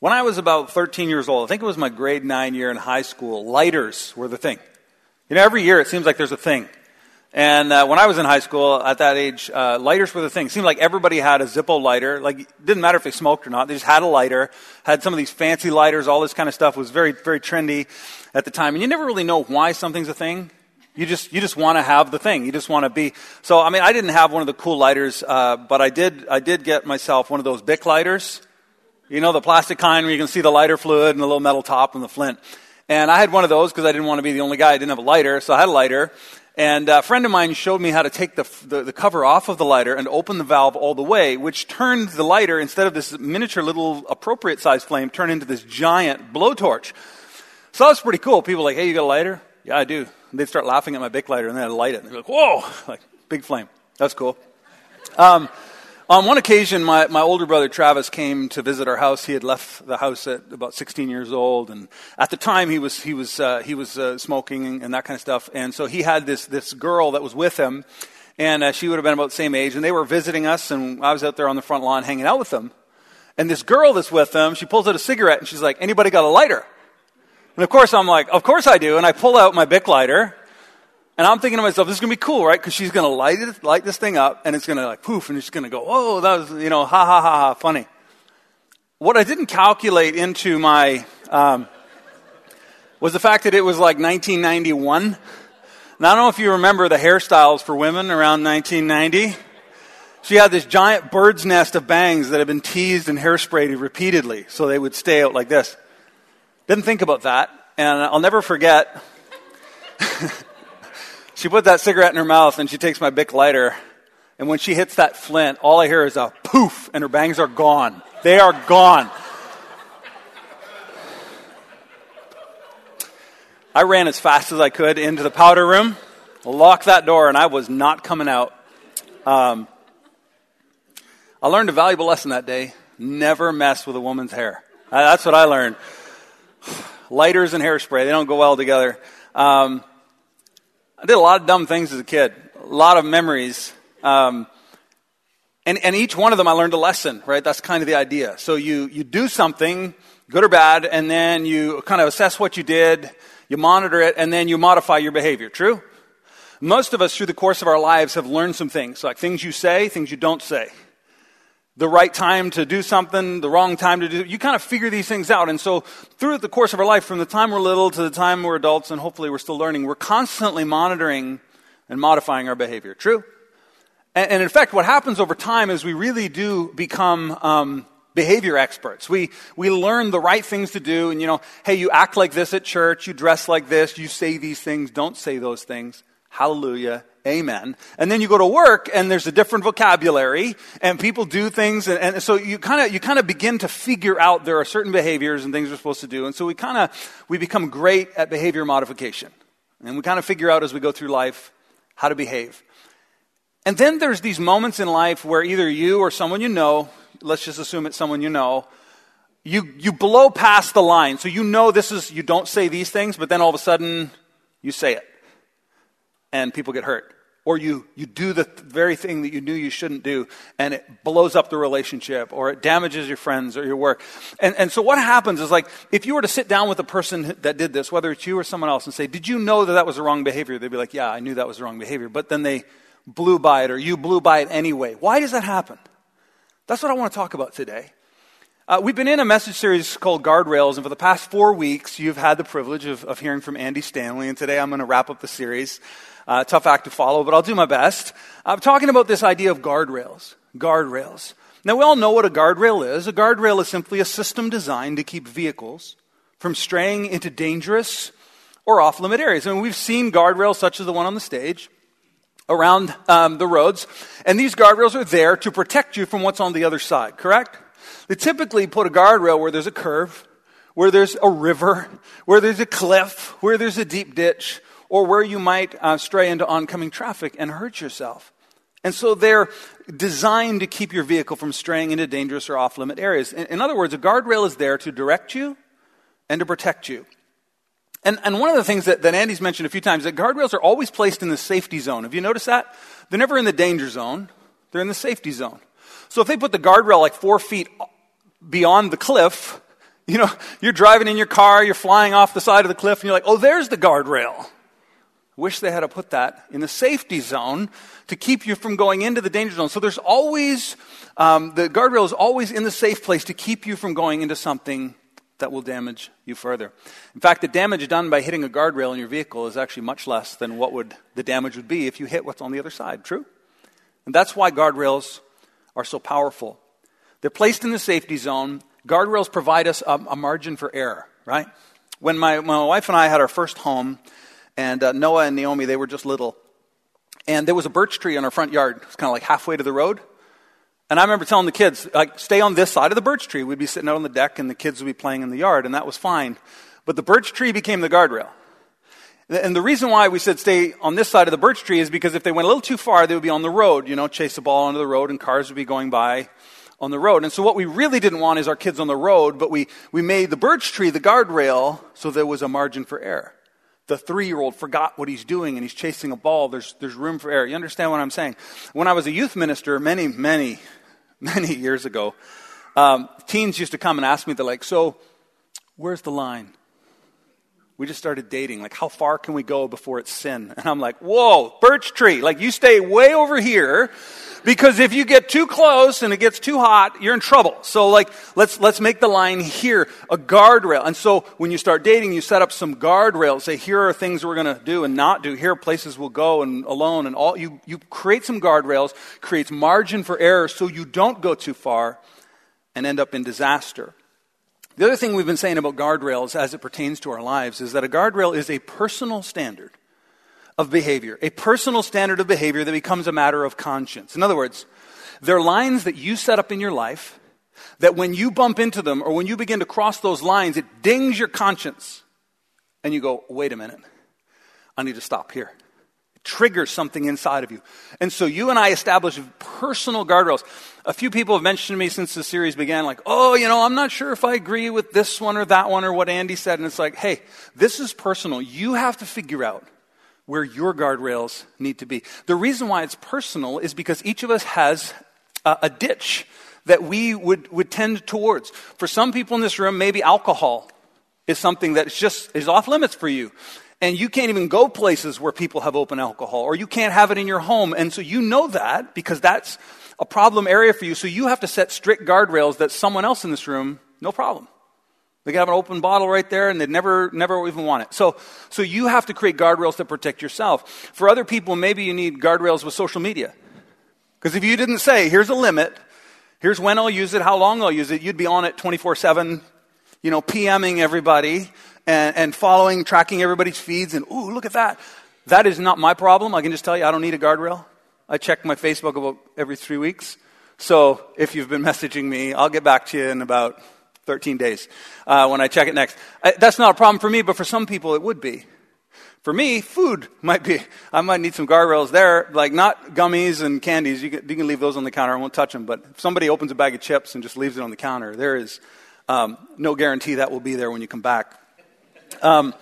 when I was about 13 years old, I think it was my grade 9 year in high school, lighters were the thing. You know, every year it seems like there's a thing. And uh, when I was in high school, at that age, uh, lighters were the thing. It seemed like everybody had a Zippo lighter. Like, it didn't matter if they smoked or not. They just had a lighter, had some of these fancy lighters, all this kind of stuff was very, very trendy at the time. And you never really know why something's a thing. You just, you just want to have the thing. You just want to be. So, I mean, I didn't have one of the cool lighters, uh, but I did, I did get myself one of those Bic lighters. You know, the plastic kind where you can see the lighter fluid and the little metal top and the flint. And I had one of those because I didn't want to be the only guy. I didn't have a lighter, so I had a lighter. And a friend of mine showed me how to take the, the, the, cover off of the lighter and open the valve all the way, which turned the lighter, instead of this miniature little appropriate sized flame, turned into this giant blowtorch. So that was pretty cool. People were like, hey, you got a lighter? Yeah, I do. And they'd start laughing at my big lighter and then I'd light it. And they're like, whoa, like big flame. That's cool. Um, on one occasion, my, my older brother Travis came to visit our house. He had left the house at about 16 years old, and at the time he was he was uh, he was uh, smoking and that kind of stuff. And so he had this this girl that was with him, and uh, she would have been about the same age. And they were visiting us, and I was out there on the front lawn hanging out with them. And this girl that's with them, she pulls out a cigarette, and she's like, "Anybody got a lighter?" And of course, I'm like, "Of course I do." And I pull out my Bic lighter, and I'm thinking to myself, this is going to be cool, right? Because she's going to light light this thing up, and it's going to like poof, and it's going to go, oh, that was, you know, ha ha ha ha, funny. What I didn't calculate into my um, was the fact that it was like 1991. Now, I don't know if you remember the hairstyles for women around 1990. She had this giant bird's nest of bangs that had been teased and hairsprayed repeatedly, so they would stay out like this. Didn't think about that, and I'll never forget. She puts that cigarette in her mouth and she takes my Bic lighter. And when she hits that flint, all I hear is a poof and her bangs are gone. They are gone. I ran as fast as I could into the powder room, locked that door, and I was not coming out. Um, I learned a valuable lesson that day never mess with a woman's hair. That's what I learned. Lighters and hairspray, they don't go well together. Um, I did a lot of dumb things as a kid, a lot of memories. Um, and, and each one of them I learned a lesson, right? That's kind of the idea. So you, you do something, good or bad, and then you kind of assess what you did, you monitor it, and then you modify your behavior. True? Most of us through the course of our lives have learned some things, like things you say, things you don't say the right time to do something, the wrong time to do. You kind of figure these things out. And so through the course of our life, from the time we're little to the time we're adults, and hopefully we're still learning, we're constantly monitoring and modifying our behavior. True? And, and in fact, what happens over time is we really do become um, behavior experts. We, we learn the right things to do. And, you know, hey, you act like this at church, you dress like this, you say these things, don't say those things. Hallelujah. Amen. And then you go to work and there's a different vocabulary and people do things. And, and so you kind of, you kind of begin to figure out there are certain behaviors and things we're supposed to do. And so we kind of, we become great at behavior modification. And we kind of figure out as we go through life how to behave. And then there's these moments in life where either you or someone you know, let's just assume it's someone you know, you, you blow past the line. So you know this is, you don't say these things, but then all of a sudden you say it and people get hurt. Or you, you do the very thing that you knew you shouldn't do, and it blows up the relationship, or it damages your friends or your work. And, and so, what happens is like, if you were to sit down with a person that did this, whether it's you or someone else, and say, Did you know that that was the wrong behavior? They'd be like, Yeah, I knew that was the wrong behavior. But then they blew by it, or you blew by it anyway. Why does that happen? That's what I want to talk about today. Uh, we've been in a message series called Guardrails, and for the past four weeks, you've had the privilege of, of hearing from Andy Stanley, and today I'm going to wrap up the series. Uh, tough act to follow, but I'll do my best. I'm talking about this idea of guardrails. Guardrails. Now, we all know what a guardrail is. A guardrail is simply a system designed to keep vehicles from straying into dangerous or off limit areas. I mean, we've seen guardrails such as the one on the stage around um, the roads, and these guardrails are there to protect you from what's on the other side, correct? They typically put a guardrail where there's a curve where there's a river, where there's a cliff, where there's a deep ditch, or where you might uh, stray into oncoming traffic and hurt yourself. And so they're designed to keep your vehicle from straying into dangerous or off limit areas. In, in, other words, a guardrail is there to direct you and to protect you. And, and one of the things that, that Andy's mentioned a few times, is that guardrails are always placed in the safety zone. Have you noticed that? They're never in the danger zone, they're in the safety zone. So if they put the guardrail like four feet beyond the cliff, you know, you're driving in your car, you're flying off the side of the cliff, and you're like, oh, there's the guardrail. Wish they had to put that in the safety zone to keep you from going into the danger zone. So there's always, um, the guardrail is always in the safe place to keep you from going into something that will damage you further. In fact, the damage done by hitting a guardrail in your vehicle is actually much less than what would the damage would be if you hit what's on the other side. True? And that's why guardrails are so powerful. They're placed in the safety zone. Guardrails provide us a, a margin for error, right? When my, my wife and I had our first home, and uh, Noah and Naomi, they were just little. And there was a birch tree in our front yard. It was kind of like halfway to the road. And I remember telling the kids, like, stay on this side of the birch tree. We'd be sitting out on the deck, and the kids would be playing in the yard, and that was fine. But the birch tree became the guardrail. And the reason why we said stay on this side of the birch tree is because if they went a little too far, they would be on the road, you know, chase the ball onto the road, and cars would be going by on the road. And so what we really didn't want is our kids on the road, but we, we made the birch tree the guardrail so there was a margin for error the three year old forgot what he's doing and he's chasing a ball, there's, there's room for error. You understand what I'm saying? When I was a youth minister many, many, many years ago, um, teens used to come and ask me, they're like, so where's the line? We just started dating. Like, how far can we go before it's sin? And I'm like, whoa, birch tree. Like, you stay way over here because if you get too close and it gets too hot, you're in trouble. So like, let's, let's make the line here a guardrail. And so when you start dating, you set up some guardrails. Say, here are things we're going to do and not do. Here are places we'll go and alone and all. You, you create some guardrails, creates margin for error so you don't go too far and end up in disaster. The other thing we've been saying about guardrails as it pertains to our lives is that a guardrail is a personal standard of behavior, a personal standard of behavior that becomes a matter of conscience. In other words, there are lines that you set up in your life that when you bump into them or when you begin to cross those lines, it dings your conscience. And you go, wait a minute, I need to stop here. It triggers something inside of you. And so you and I establish personal guardrails. A few people have mentioned to me since the series began, like, oh, you know, I'm not sure if I agree with this one or that one or what Andy said. And it's like, hey, this is personal. You have to figure out where your guardrails need to be. The reason why it's personal is because each of us has a, a ditch that we would, would tend towards. For some people in this room, maybe alcohol is something that is just is off limits for you. And you can't even go places where people have open alcohol, or you can't have it in your home. And so you know that because that's a problem area for you. So you have to set strict guardrails that someone else in this room, no problem. They can have an open bottle right there and they'd never, never even want it. So, so you have to create guardrails to protect yourself. For other people, maybe you need guardrails with social media. Because if you didn't say, here's a limit, here's when I'll use it, how long I'll use it, you'd be on it 24 7, you know, PMing everybody and, and following, tracking everybody's feeds and, ooh, look at that. That is not my problem. I can just tell you, I don't need a guardrail. I check my Facebook about every three weeks. So if you've been messaging me, I'll get back to you in about 13 days uh, when I check it next. I, that's not a problem for me, but for some people it would be. For me, food might be, I might need some guardrails there, like not gummies and candies. You can, you can leave those on the counter. I won't touch them. But if somebody opens a bag of chips and just leaves it on the counter, there is um, no guarantee that will be there when you come back. Um,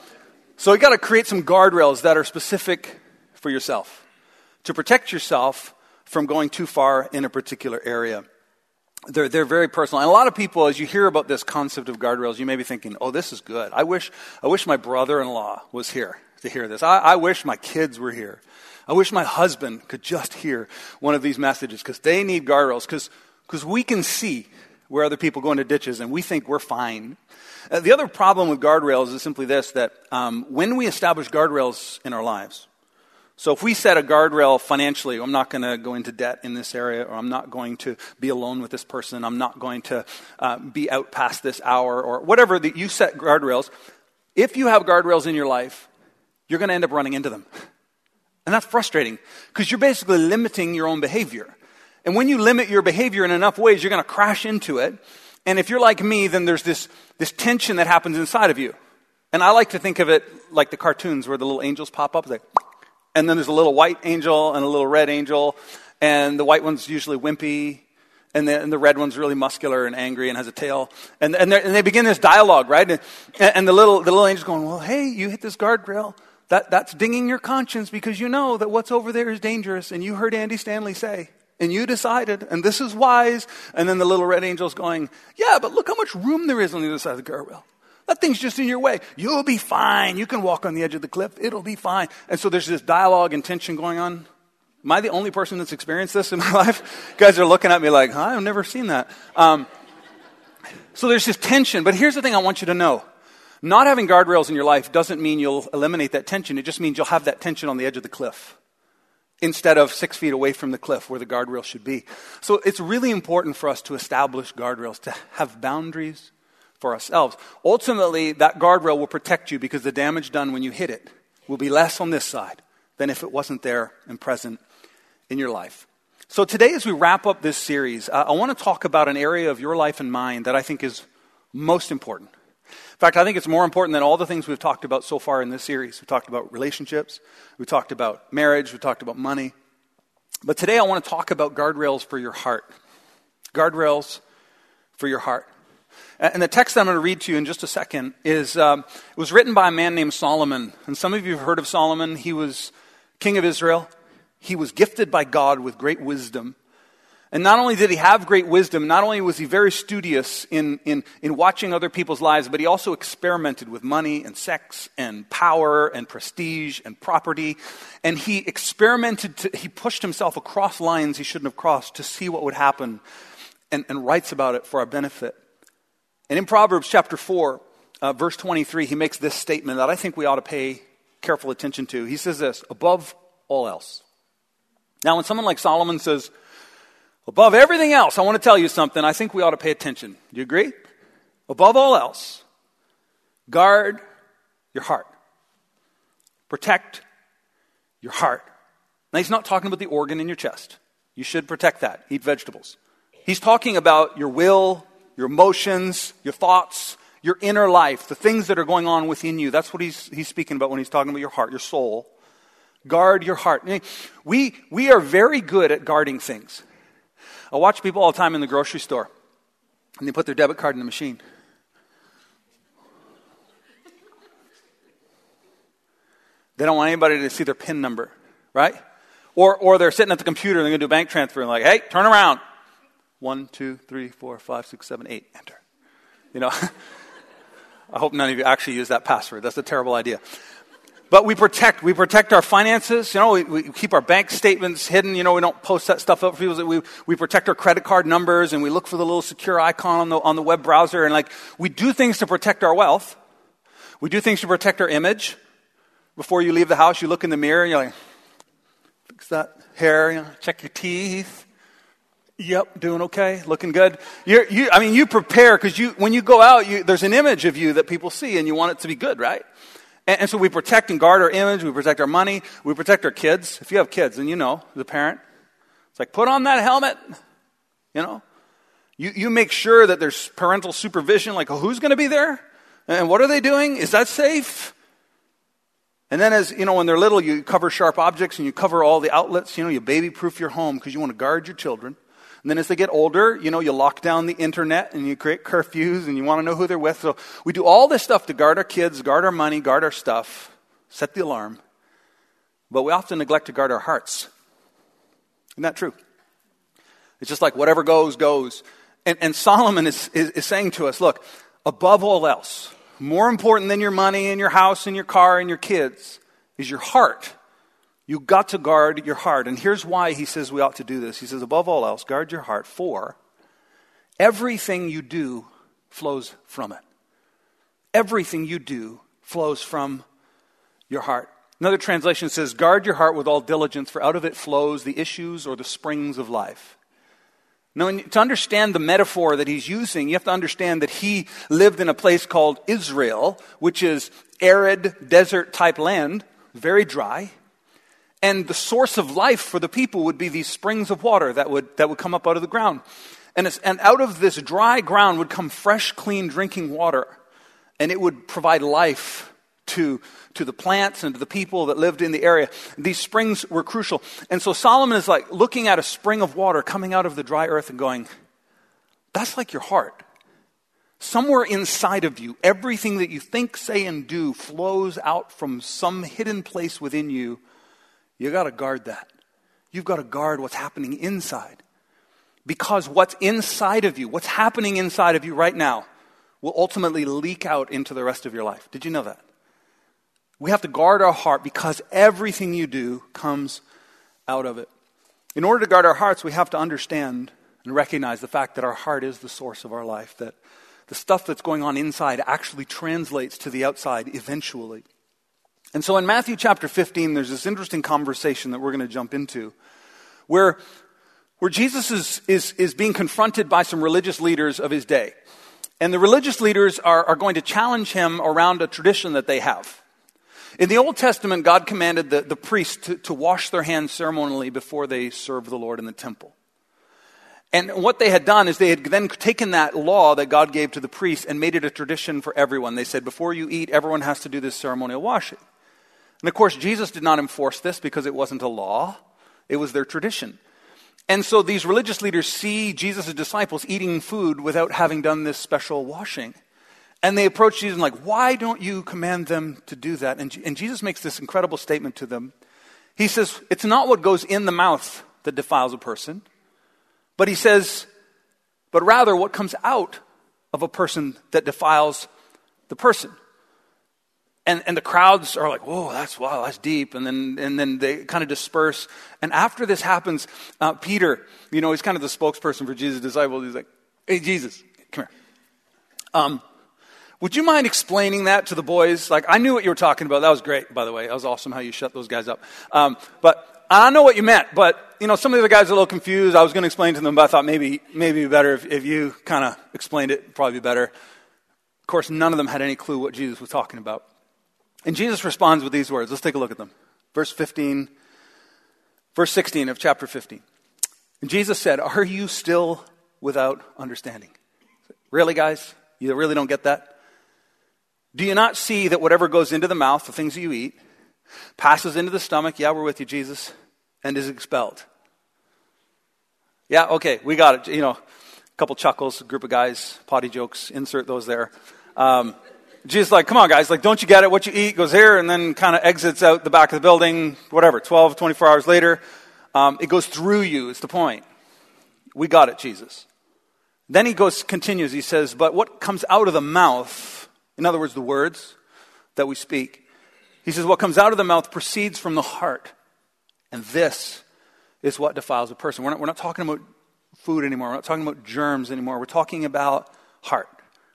so you got to create some guardrails that are specific for yourself to protect yourself from going too far in a particular area they're, they're very personal. And a lot of people, as you hear about this concept of guardrails, you may be thinking, oh, this is good. I wish, I wish my brother in law was here to hear this. I, I wish my kids were here. I wish my husband could just hear one of these messages because they need guardrails because we can see where other people go into ditches and we think we're fine. Uh, the other problem with guardrails is simply this that um, when we establish guardrails in our lives, so if we set a guardrail financially, I'm not going to go into debt in this area, or I'm not going to be alone with this person, I'm not going to uh, be out past this hour, or whatever that you set guardrails. If you have guardrails in your life, you're going to end up running into them. And that's frustrating because you're basically limiting your own behavior. And when you limit your behavior in enough ways, you're going to crash into it And if you're like me, then there's this, this tension that happens inside of you. And I like to think of it like the cartoons where the little angels pop up. Like, and then there's a little white angel and a little red angel. And the white one's usually wimpy. And the, and the red one's really muscular and angry and has a tail. And, and, and they begin this dialogue, right? And, and the, little, the little angel's going, Well, hey, you hit this guardrail. That, that's dinging your conscience because you know that what's over there is dangerous. And you heard Andy Stanley say, and you decided, and this is wise. And then the little red angel's going, Yeah, but look how much room there is on the other side of the guardrail. That thing's just in your way. You'll be fine. You can walk on the edge of the cliff. It'll be fine. And so there's this dialogue and tension going on. Am I the only person that's experienced this in my life? You guys are looking at me like, huh, I've never seen that. Um, so there's this tension. But here's the thing I want you to know. Not having guardrails in your life doesn't mean you'll eliminate that tension. It just means you'll have that tension on the edge of the cliff instead of six feet away from the cliff where the guardrail should be. So it's really important for us to establish guardrails, to have boundaries, for ourselves. Ultimately, that guardrail will protect you because the damage done when you hit it will be less on this side than if it wasn't there and present in your life. So, today, as we wrap up this series, uh, I want to talk about an area of your life and mine that I think is most important. In fact, I think it's more important than all the things we've talked about so far in this series. We've talked about relationships, we talked about marriage, we talked about money. But today, I want to talk about guardrails for your heart. Guardrails for your heart. And the text that I'm going to read to you in just a second is um, it was written by a man named Solomon. And some of you have heard of Solomon. He was king of Israel. He was gifted by God with great wisdom. And not only did he have great wisdom, not only was he very studious in, in, in watching other people's lives, but he also experimented with money and sex and power and prestige and property. And he experimented, to, he pushed himself across lines he shouldn't have crossed to see what would happen and, and writes about it for our benefit. And in Proverbs chapter 4, uh, verse 23, he makes this statement that I think we ought to pay careful attention to. He says this above all else. Now, when someone like Solomon says, above everything else, I want to tell you something, I think we ought to pay attention. Do you agree? Above all else, guard your heart, protect your heart. Now, he's not talking about the organ in your chest. You should protect that. Eat vegetables. He's talking about your will, your emotions, your thoughts, your inner life, the things that are going on within you. That's what he's, he's speaking about when he's talking about your heart, your soul. Guard your heart. We, we are very good at guarding things. I watch people all the time in the grocery store, and they put their debit card in the machine. They don't want anybody to see their PIN number, right? Or, or they're sitting at the computer and they're going to do a bank transfer and like, hey, turn around. One, two, three, four, five, six, seven, eight. Enter. You know, I hope none of you actually use that password. That's a terrible idea. But we protect, we protect our finances. You know, we, we, keep our bank statements hidden. You know, we don't post that stuff up for people. We, we protect our credit card numbers and we look for the little secure icon on the, on the web browser. And like, we do things to protect our wealth. We do things to protect our image. Before you leave the house, you look in the mirror and you're like, fix that hair, you know, check your teeth. Yep, doing okay, looking good. You're, you, I mean, you prepare because you, when you go out, you, there's an image of you that people see, and you want it to be good, right? And, and, so we protect and guard our image. We protect our money. We protect our kids. If you have kids, and you know, the parent, it's like put on that helmet. You know, you you make sure that there's parental supervision. Like, oh, who's going to be there, and what are they doing? Is that safe? And then, as you know, when they're little, you cover sharp objects and you cover all the outlets. You know, you baby proof your home because you want to guard your children. And then as they get older, you know, you lock down the internet and you create curfews and you want to know who they're with. So we do all this stuff to guard our kids, guard our money, guard our stuff, set the alarm. But we often neglect to guard our hearts. Isn't that true? It's just like whatever goes, goes. And, and Solomon is, is, is saying to us look, above all else, more important than your money and your house and your car and your kids is your heart. You got to guard your heart. And here's why he says we ought to do this. He says, above all else, guard your heart, for everything you do flows from it. Everything you do flows from your heart. Another translation says, guard your heart with all diligence, for out of it flows the issues or the springs of life. Now, to understand the metaphor that he's using, you have to understand that he lived in a place called Israel, which is arid, desert type land, very dry. And the source of life for the people would be these springs of water that would, that would come up out of the ground. And, and out of this dry ground would come fresh, clean drinking water. And it would provide life to, to the plants and to the people that lived in the area. These springs were crucial. And so Solomon is like looking at a spring of water coming out of the dry earth and going, that's like your heart. Somewhere inside of you, everything that you think, say, and do flows out from some hidden place within you. You got to guard that. You've got to guard what's happening inside. Because what's inside of you, what's happening inside of you right now, will ultimately leak out into the rest of your life. Did you know that? We have to guard our heart because everything you do comes out of it. In order to guard our hearts, we have to understand and recognize the fact that our heart is the source of our life, that the stuff that's going on inside actually translates to the outside eventually. And so in Matthew chapter 15, there's this interesting conversation that we're going to jump into where, where Jesus is, is, is being confronted by some religious leaders of his day. And the religious leaders are, are going to challenge him around a tradition that they have. In the Old Testament, God commanded the, the priests to, to wash their hands ceremonially before they served the Lord in the temple. And what they had done is they had then taken that law that God gave to the priests and made it a tradition for everyone. They said, before you eat, everyone has to do this ceremonial washing. And of course, Jesus did not enforce this because it wasn't a law, it was their tradition. And so these religious leaders see Jesus' disciples eating food without having done this special washing. And they approach Jesus and like, why don't you command them to do that? And, and Jesus makes this incredible statement to them. He says, it's not what goes in the mouth that defiles a person but he says, but rather what comes out of a person that defiles the person. And, and the crowds are like, whoa, that's wow, that's deep. And then, and then they kind of disperse. And after this happens, uh, Peter, you know, he's kind of the spokesperson for Jesus' disciples. He's like, hey, Jesus, come here. Um, would you mind explaining that to the boys? Like, I knew what you were talking about. That was great, by the way. That was awesome how you shut those guys up. Um, but I know what you meant, but you know, some of the guys are a little confused. I was going to explain to them, but I thought maybe maybe better if, if you kind of explained it, probably be better. Of course, none of them had any clue what Jesus was talking about. And Jesus responds with these words. Let's take a look at them. Verse 15, verse 16 of chapter 15. And Jesus said, Are you still without understanding? Really, guys? You really don't get that? Do you not see that whatever goes into the mouth, the things that you eat, passes into the stomach, yeah, we're with you, Jesus, and is expelled. Yeah, okay, we got it. You know, a couple chuckles, a group of guys, potty jokes, insert those there. Um, Jesus, like, come on, guys, like, don't you get it? What you eat goes here and then kind of exits out the back of the building, whatever, 12, 24 hours later. Um, it goes through you, is the point. We got it, Jesus. Then he goes, continues, he says, but what comes out of the mouth, in other words, the words that we speak, he says, What comes out of the mouth proceeds from the heart. And this is what defiles a person. We're not, we're not talking about food anymore. We're not talking about germs anymore. We're talking about heart.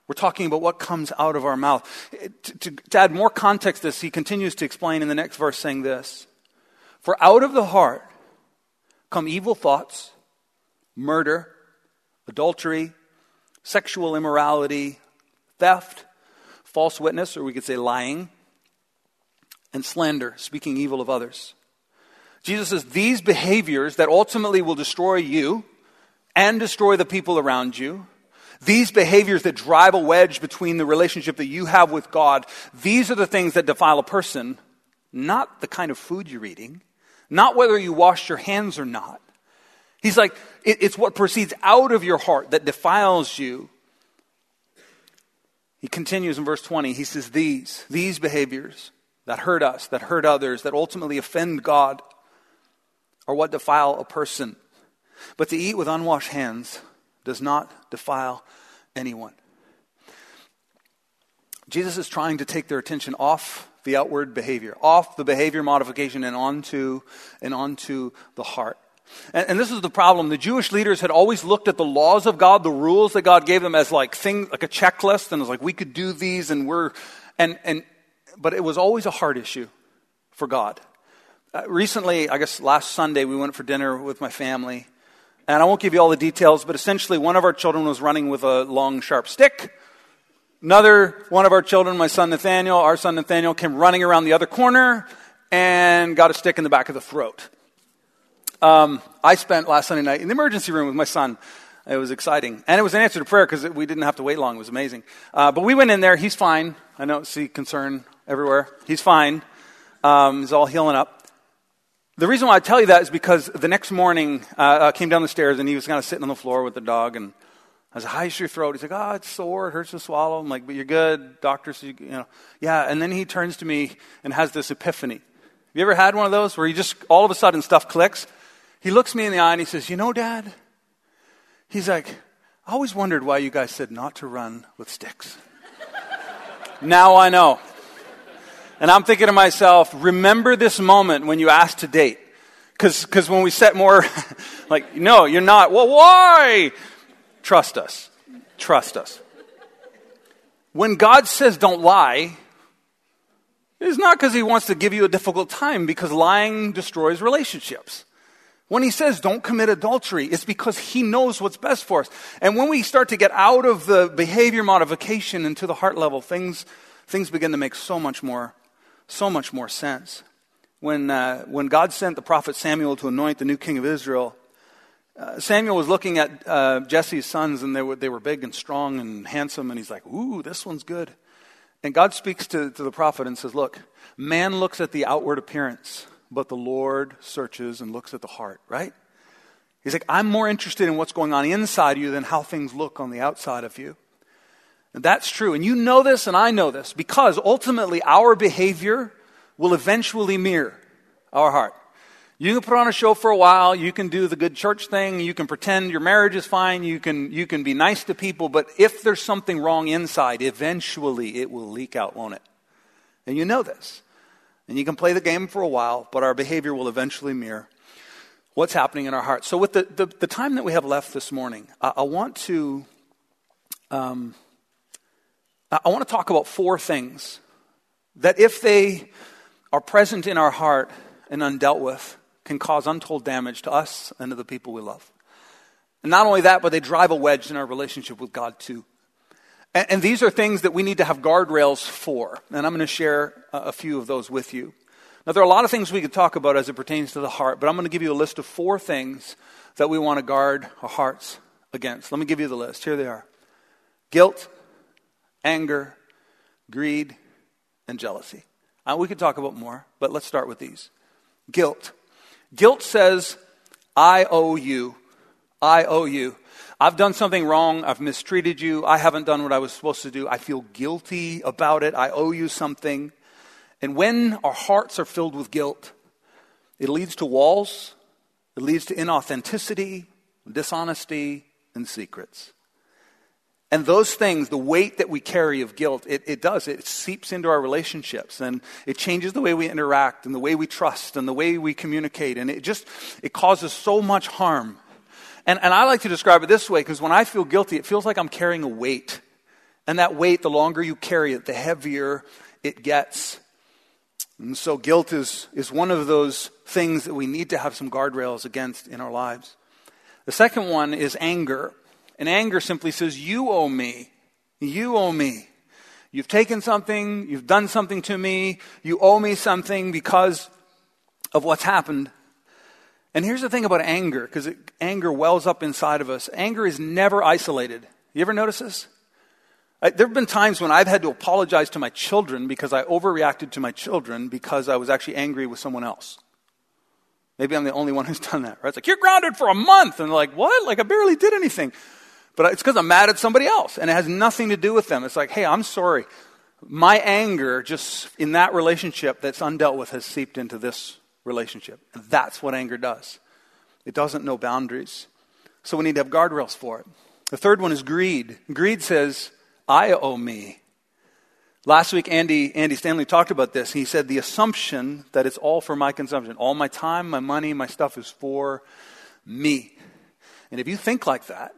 We're talking about what comes out of our mouth. To, to, to add more context to this, he continues to explain in the next verse saying this For out of the heart come evil thoughts, murder, adultery, sexual immorality, theft, false witness, or we could say lying and slander, speaking evil of others. Jesus says these behaviors that ultimately will destroy you and destroy the people around you, these behaviors that drive a wedge between the relationship that you have with God, these are the things that defile a person, not the kind of food you're eating, not whether you wash your hands or not. He's like, it's what proceeds out of your heart that defiles you. He continues in verse 20. He says, These, these behaviors that hurt us, that hurt others, that ultimately offend God, are what defile a person. But to eat with unwashed hands does not defile anyone. Jesus is trying to take their attention off the outward behavior, off the behavior modification, and onto, and onto the heart. And, and, this is the problem. The Jewish leaders had always looked at the laws of God, the rules that God gave them, as like thing, like a checklist, and it was like we could do these, and we're, and and but it was always a heart issue for God. Uh, recently, I guess last Sunday, we went for dinner with my family. And I won't give you all the details, but essentially, one of our children was running with a long, sharp stick. Another one of our children, my son Nathaniel, our son Nathaniel, came running around the other corner and got a stick in the back of the throat. Um, I spent last Sunday night in the emergency room with my son. It was exciting. And it was an answer to prayer because we didn't have to wait long. It was amazing. Uh, but we went in there. He's fine. I don't see concern everywhere. He's fine. Um, he's all healing up. The reason why I tell you that is because the next morning uh, I came down the stairs and he was kind of sitting on the floor with the dog and I was like, how's your throat? He's like, oh, it's sore. It hurts to swallow. I'm like, but you're good. Doctor says, you know. Yeah. And then he turns to me and has this epiphany. Have you ever had one of those where you just, all of a sudden stuff clicks? He looks me in the eye and he says, you know, Dad, he's like, I always wondered why you guys said not to run with sticks. now I know. And I'm thinking to myself, remember this moment when you asked to date. Because when we set more, like, no, you're not. Well, why? Trust us. Trust us. When God says don't lie, it's not because he wants to give you a difficult time, because lying destroys relationships. When he says don't commit adultery, it's because he knows what's best for us. And when we start to get out of the behavior modification into the heart level, things, things begin to make so much more, so much more sense. When, uh, when God sent the prophet Samuel to anoint the new king of Israel, uh, Samuel was looking at uh, Jesse's sons, and they were, they were big and strong and handsome, and he's like, Ooh, this one's good. And God speaks to, to the prophet and says, Look, man looks at the outward appearance, but the Lord searches and looks at the heart, right? He's like, I'm more interested in what's going on inside you than how things look on the outside of you. And that's true. And you know this, and I know this, because ultimately our behavior will eventually mirror our heart. You can put on a show for a while. You can do the good church thing. You can pretend your marriage is fine. You can, you can be nice to people. But if there's something wrong inside, eventually it will leak out, won't it? And you know this. And you can play the game for a while, but our behavior will eventually mirror what's happening in our hearts. So, with the, the, the time that we have left this morning, I, I want to. Um, I want to talk about four things that, if they are present in our heart and undealt with, can cause untold damage to us and to the people we love. And not only that, but they drive a wedge in our relationship with God too. And, and these are things that we need to have guardrails for. And I'm going to share a, a few of those with you. Now, there are a lot of things we could talk about as it pertains to the heart, but I'm going to give you a list of four things that we want to guard our hearts against. Let me give you the list. Here they are guilt, anger, greed, and jealousy. Uh, we could talk about more, but let's start with these. Guilt. Guilt says, I owe you. I owe you. I've done something wrong. I've mistreated you. I haven't done what I was supposed to do. I feel guilty about it. I owe you something. And when our hearts are filled with guilt, it leads to walls, it leads to inauthenticity, dishonesty, and secrets. And those things, the weight that we carry of guilt, it, it does. It seeps into our relationships and it changes the way we interact and the way we trust and the way we communicate. And it just, it causes so much harm. And, and I like to describe it this way because when I feel guilty, it feels like I'm carrying a weight. And that weight, the longer you carry it, the heavier it gets. And so guilt is, is one of those things that we need to have some guardrails against in our lives. The second one is anger. And anger simply says, You owe me. You owe me. You've taken something, you've done something to me, you owe me something because of what's happened. And here's the thing about anger, because anger wells up inside of us. Anger is never isolated. You ever notice this? I, there have been times when I've had to apologize to my children because I overreacted to my children because I was actually angry with someone else. Maybe I'm the only one who's done that, right? It's like, you're grounded for a month. And like, what? Like, I barely did anything. But it's because I'm mad at somebody else, and it has nothing to do with them. It's like, hey, I'm sorry. My anger, just in that relationship that's undealt with, has seeped into this relationship. That's what anger does. It doesn't know boundaries. So we need to have guardrails for it. The third one is greed. Greed says, I owe me. Last week, Andy, Andy Stanley talked about this. He said the assumption that it's all for my consumption. All my time, my money, my stuff is for me. And if you think like that,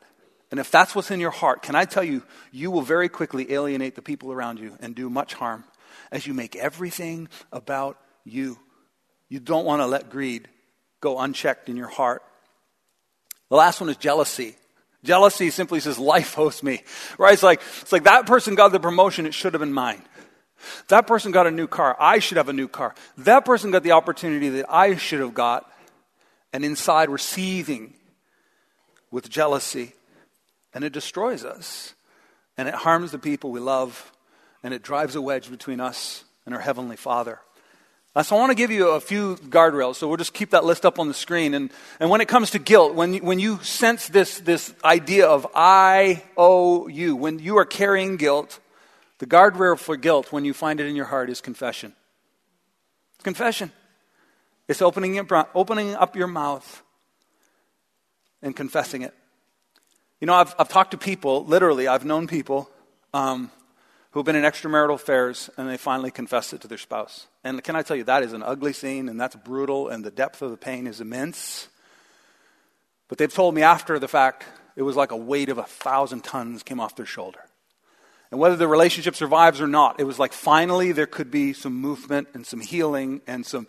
and if that's what's in your heart, can I tell you, you will very quickly alienate the people around you and do much harm as you make everything about you. You don't want to let greed go unchecked in your heart. The last one is jealousy. Jealousy simply says, life owes me. Right? It's like, it's like that person got the promotion, it should have been mine. That person got a new car, I should have a new car. That person got the opportunity that I should have got. And inside we're seething with jealousy. And it destroys us, and it harms the people we love, and it drives a wedge between us and our Heavenly Father. Uh, so I want to give you a few guardrails. So we'll just keep that list up on the screen. And, and when it comes to guilt, when you, when you sense this, this idea of I owe you, when you are carrying guilt, the guardrail for guilt, when you find it in your heart, is confession. Confession. It's opening, opening up your mouth and confessing it. You know, I've, I've talked to people, literally, I've known people um, who've been in extramarital affairs and they finally confess it to their spouse. And can I tell you, that is an ugly scene and that's brutal and the depth of the pain is immense. But they've told me after the fact, it was like a weight of a thousand tons came off their shoulder. And whether the relationship survives or not, it was like finally there could be some movement and some healing and some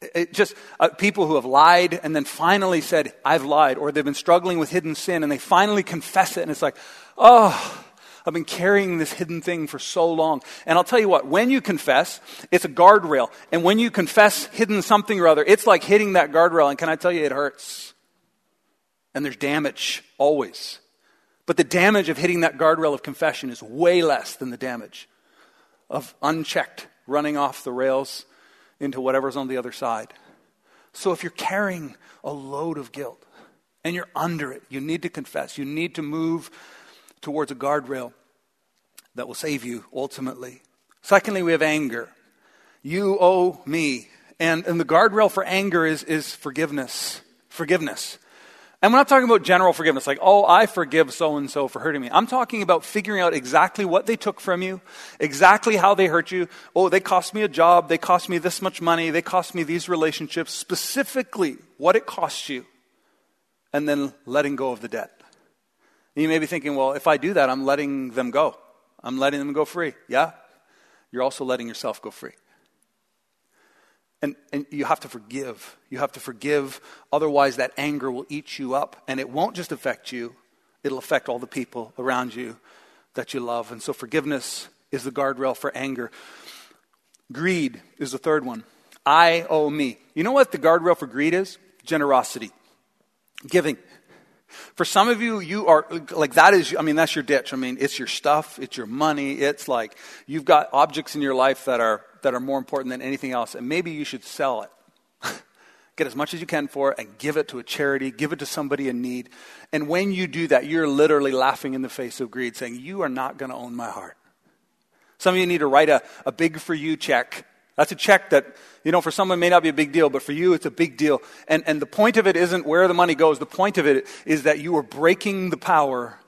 it just uh, people who have lied and then finally said, I've lied, or they've been struggling with hidden sin and they finally confess it, and it's like, oh, I've been carrying this hidden thing for so long. And I'll tell you what, when you confess, it's a guardrail. And when you confess hidden something or other, it's like hitting that guardrail. And can I tell you, it hurts. And there's damage always. But the damage of hitting that guardrail of confession is way less than the damage of unchecked running off the rails into whatever's on the other side. So if you're carrying a load of guilt and you're under it, you need to confess. You need to move towards a guardrail that will save you ultimately. Secondly, we have anger. You owe me. And, and the guardrail for anger is, is forgiveness. Forgiveness. And we're not talking about general forgiveness, like, oh, I forgive so and so for hurting me. I'm talking about figuring out exactly what they took from you, exactly how they hurt you. Oh, they cost me a job, they cost me this much money, they cost me these relationships, specifically what it cost you, and then letting go of the debt. And you may be thinking, well, if I do that, I'm letting them go. I'm letting them go free. Yeah? You're also letting yourself go free. And, and you have to forgive. You have to forgive, otherwise, that anger will eat you up. And it won't just affect you, it'll affect all the people around you that you love. And so, forgiveness is the guardrail for anger. Greed is the third one. I owe me. You know what the guardrail for greed is? Generosity, giving. For some of you, you are like that is, I mean, that's your ditch. I mean, it's your stuff, it's your money, it's like you've got objects in your life that are, that are more important than anything else, and maybe you should sell it. Get as much as you can for it and give it to a charity, give it to somebody in need. And when you do that, you're literally laughing in the face of greed, saying, You are not going to own my heart. Some of you need to write a, a big for you check that's a check that, you know, for someone may not be a big deal, but for you it's a big deal. And, and the point of it isn't where the money goes. The point of it is that you are breaking the power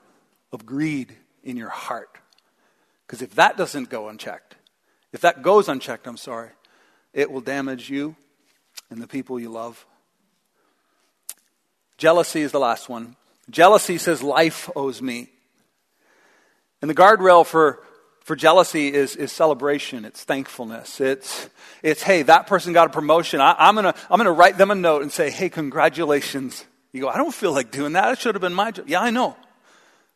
of greed in your heart. Because if that doesn't go unchecked, if that goes unchecked, I'm sorry, it will damage you and the people you love. Jealousy is the last one. Jealousy says, Life owes me. And the guardrail for for jealousy is, is celebration, it's thankfulness. It's, it's hey, that person got a promotion. I, am going to I'm gonna write them a note and say, hey, congratulations. You go, I don't feel like doing that. It should have been my job. Yeah, I know.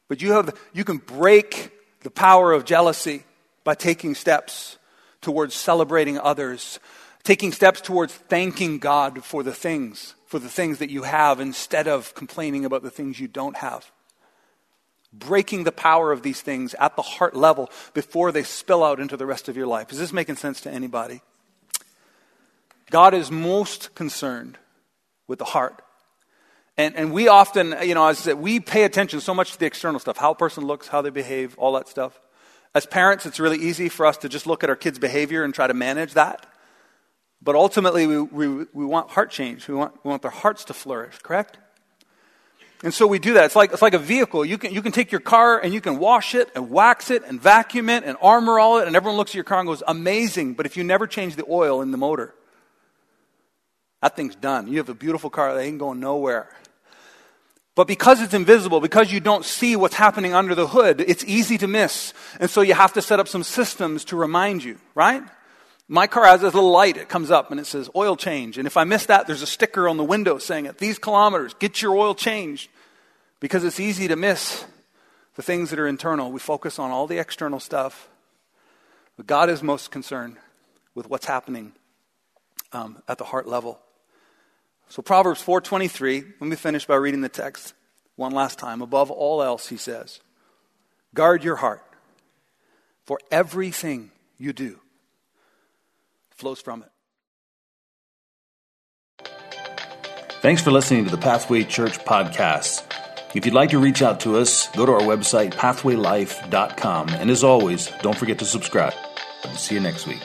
But you, have, you can break the power of jealousy by taking steps towards celebrating others, taking steps towards thanking God for the things, for the things that you have instead of complaining about the things you don't have breaking the power of these things at the heart level before they spill out into the rest of your life. Is this making sense to anybody? God is most concerned with the heart. And, and we often, you know, as I said, we pay attention so much to the external stuff how a person looks, how they behave, all that stuff. As parents, it's really easy for us to just look at our kids' behavior and try to manage that. But ultimately, we, we, we want heart change. We want, we want their hearts to flourish, correct? And so we do that. It's like, it's like a vehicle. You can, you can take your car and you can wash it and wax it and vacuum it and armor all it, and everyone looks at your car and goes, amazing. But if you never change the oil in the motor, that thing's done. You have a beautiful car that ain't going nowhere. But because it's invisible, because you don't see what's happening under the hood, it's easy to miss. And so you have to set up some systems to remind you, right? My car has this little light. It comes up and it says oil change. And if I miss that, there's a sticker on the window saying, at these kilometers, get your oil changed. Because it's easy to miss the things that are internal. We focus on all the external stuff. But God is most concerned with what's happening um, at the heart level. So Proverbs 4:23, let me finish by reading the text. One last time. Above all else, he says, guard your heart, for everything you do flows from it. Thanks for listening to the Pathway Church podcast. If you'd like to reach out to us, go to our website, pathwaylife.com. And as always, don't forget to subscribe. See you next week.